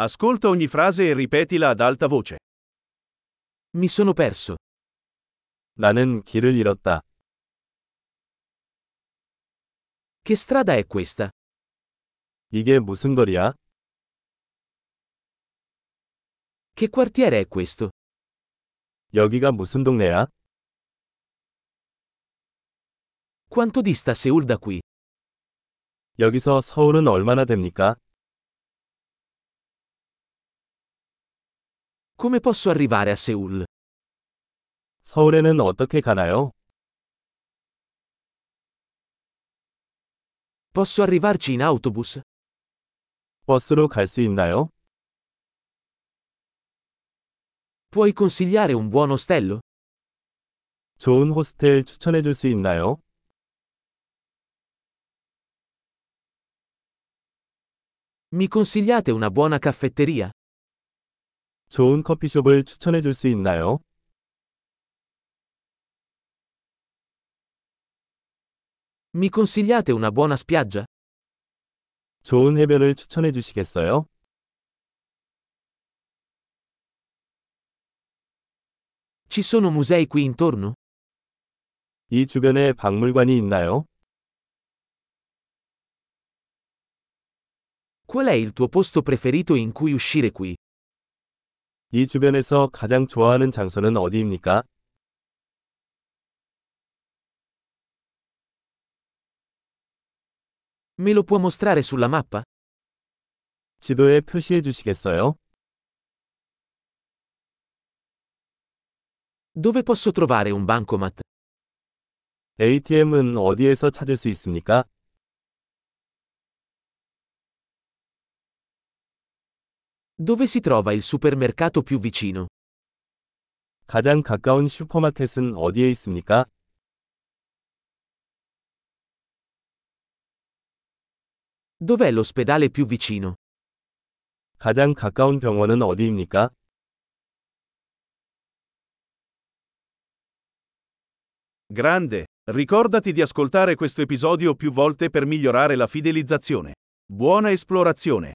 Ascolta ogni frase e ripetila ad alta voce. Mi sono perso. 나는 길을 잃었다. Che strada è questa? 이게 무슨 거리야? Che quartiere è questo? 여기가 무슨 동네야? Quanto dista Seoul da qui? 여기서 서울은 얼마나 됩니까? Come posso arrivare a Seoul? 서울에는 어떻게 가나요? Posso arrivarci in autobus? 버스로 갈 수 있나요? Puoi consigliare un buon ostello? 좋은 호스텔 추천해 줄 수 있나요? Mi consigliate una buona caffetteria? 좋은 커피숍을 추천해 줄 수 있나요? Mi consigliate una buona spiaggia? 좋은 해변을 추천해 주시겠어요? Ci sono musei qui intorno? 이 주변에 박물관이 있나요? Qual è il tuo posto preferito in cui uscire qui? 이 주변에서 가장 좋아하는 장소는 어디입니까? Me lo può mostrare sulla mappa? 지도에 표시해 주시겠어요? Dove posso trovare un bancomat? ATM은 어디에서 찾을 수 있습니까? Dove si trova il supermercato più vicino? 가장 가까운 슈퍼마켓은 어디에 있습니까? Dov'è l'ospedale più vicino? 가장 가까운 병원은 어디입니까? Grande! Ricordati di ascoltare questo episodio più volte per migliorare la fidelizzazione. Buona esplorazione!